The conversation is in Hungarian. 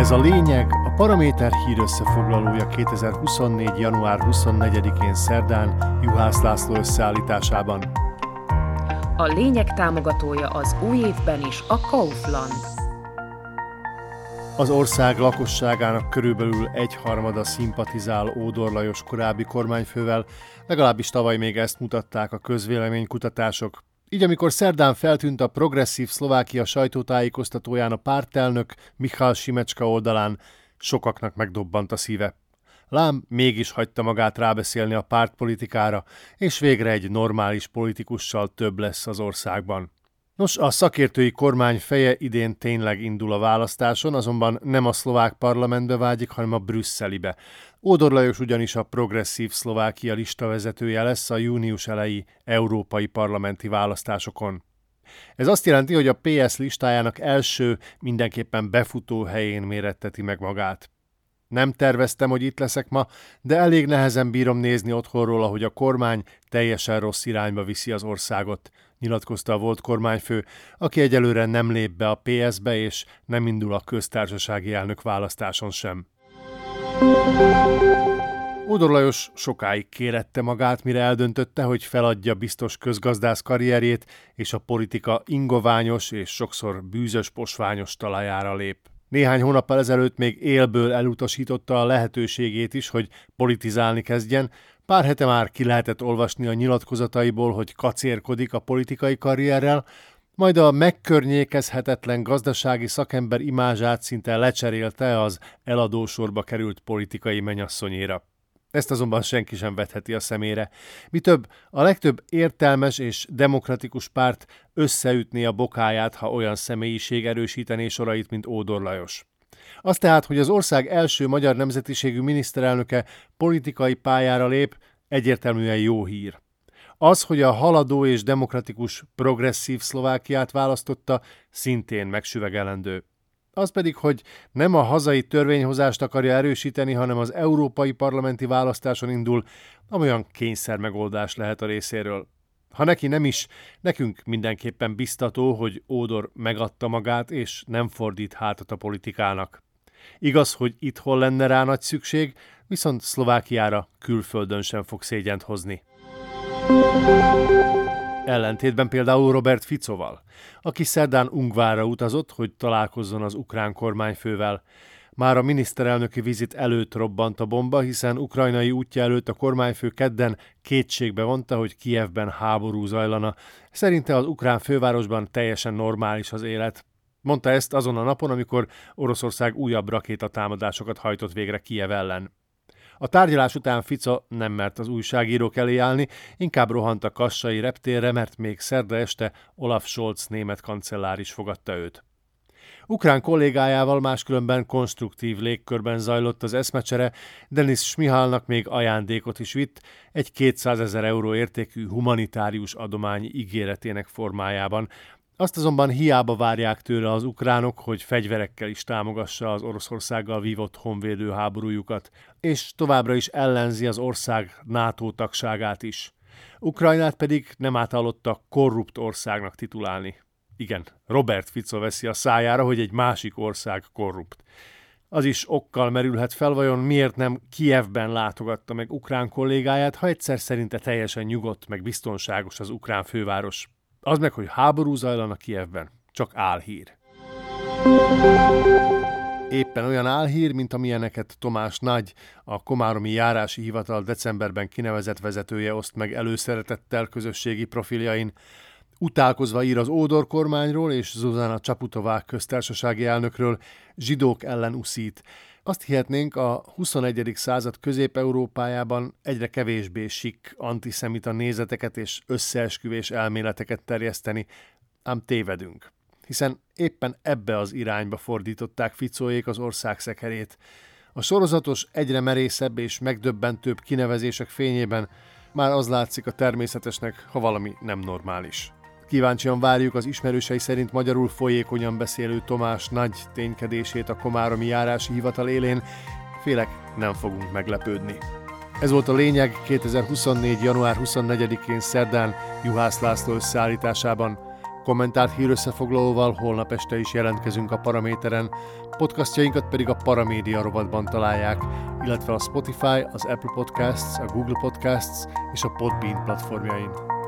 Ez a lényeg a Paraméter hír összefoglalója 2024. január 24-én szerdán Juhász László összeállításában. A lényeg támogatója az új évben is a Kaufland. Az ország lakosságának körülbelül egyharmada szimpatizál Ódor Lajos korábbi kormányfővel, legalábbis tavaly még ezt mutatták a közvéleménykutatások. Így amikor szerdán feltűnt a progresszív Szlovákia sajtótájékoztatóján a pártelnök Michal Simecska oldalán, sokaknak megdobbant a szíve. Lám mégis hagyta magát rábeszélni a pártpolitikára, és végre egy normális politikussal több lesz az országban. Nos, a szakértői kormány feje idén tényleg indul a választáson, azonban nem a szlovák parlamentbe vágyik, hanem a brüsszelibe. Ódor Lajos ugyanis a progresszív Szlovákia listavezetője lesz a június elejé európai parlamenti választásokon. Ez azt jelenti, hogy a PS listájának első, mindenképpen befutó helyén méretteti meg magát. Nem terveztem, hogy itt leszek ma, de elég nehezen bírom nézni otthonról, ahogy a kormány teljesen rossz irányba viszi az országot, nyilatkozta a volt kormányfő, aki egyelőre nem lép be a PS-be és nem indul a köztársasági elnök választáson sem. Ódor Lajos sokáig kérette magát, mire eldöntötte, hogy feladja biztos közgazdász karrierjét, és a politika ingoványos és sokszor bűzös posványos talajára lép. Néhány hónappal ezelőtt még élből elutasította a lehetőségét is, hogy politizálni kezdjen, Pár hete már ki lehetett olvasni a nyilatkozataiból, hogy kacérkodik a politikai karrierrel, majd a megkörnyékezhetetlen gazdasági szakember imázsát szinte lecserélte az eladósorba került politikai menyasszonyéra. Ezt azonban senki sem vetheti a szemére. Mi több, a legtöbb értelmes és demokratikus párt összeütné a bokáját, ha olyan személyiség erősítené sorait, mint Ódor Lajos. Az tehát, hogy az ország első magyar nemzetiségű miniszterelnöke politikai pályára lép, egyértelműen jó hír. Az, hogy a haladó és demokratikus progresszív Szlovákiát választotta, szintén megsüvegelendő. Az pedig, hogy nem a hazai törvényhozást akarja erősíteni, hanem az európai parlamenti választáson indul, amolyan kényszer megoldás lehet a részéről. Ha neki nem is, nekünk mindenképpen biztató, hogy Ódor megadta magát, és nem fordít hátat a politikának. Igaz, hogy itthon lenne rá nagy szükség, viszont Szlovákiára külföldön sem fog szégyent hozni. Ellentétben például Robert Ficoval, aki szerdán Ungvára utazott, hogy találkozzon az ukrán kormányfővel. Már a miniszterelnöki vizit előtt robbant a bomba, hiszen ukrajnai útja előtt a kormányfő kedden kétségbe vonta, hogy Kievben háború zajlana. Szerinte az ukrán fővárosban teljesen normális az élet. Mondta ezt azon a napon, amikor Oroszország újabb rakétatámadásokat hajtott végre Kiev ellen. A tárgyalás után Fica nem mert az újságírók elé állni, inkább rohant a kassai reptérre, mert még szerda este Olaf Scholz német kancellár is fogadta őt. Ukrán kollégájával máskülönben konstruktív légkörben zajlott az eszmecsere, Denis Smihalnak még ajándékot is vitt, egy 200 ezer euró értékű humanitárius adomány ígéretének formájában, azt azonban hiába várják tőle az ukránok, hogy fegyverekkel is támogassa az Oroszországgal vívott honvédő háborújukat, és továbbra is ellenzi az ország NATO tagságát is. Ukrajnát pedig nem áthallotta korrupt országnak titulálni. Igen, Robert Fico veszi a szájára, hogy egy másik ország korrupt. Az is okkal merülhet fel, vajon miért nem Kievben látogatta meg ukrán kollégáját, ha egyszer szerinte teljesen nyugodt, meg biztonságos az ukrán főváros. Az meg, hogy háború zajlana Kievben, csak álhír. Éppen olyan álhír, mint amilyeneket Tomás Nagy, a Komáromi Járási Hivatal decemberben kinevezett vezetője oszt meg előszeretettel közösségi profiljain, utálkozva ír az Ódor kormányról és Zuzana Csaputová köztársasági elnökről, zsidók ellen uszít. Azt hihetnénk, a 21. század Közép-Európájában egyre kevésbé sik antiszemita nézeteket és összeesküvés elméleteket terjeszteni, ám tévedünk. Hiszen éppen ebbe az irányba fordították Ficóék az ország szekerét. A sorozatos, egyre merészebb és megdöbbentőbb kinevezések fényében már az látszik a természetesnek, ha valami nem normális. Kíváncsian várjuk az ismerősei szerint magyarul folyékonyan beszélő Tomás nagy ténykedését a Komáromi járási hivatal élén. Félek, nem fogunk meglepődni. Ez volt a lényeg 2024. január 24-én szerdán Juhász László összeállításában. Kommentált hírösszefoglalóval holnap este is jelentkezünk a Paraméteren, podcastjainkat pedig a Paramédia rovatban találják, illetve a Spotify, az Apple Podcasts, a Google Podcasts és a Podbean platformjain.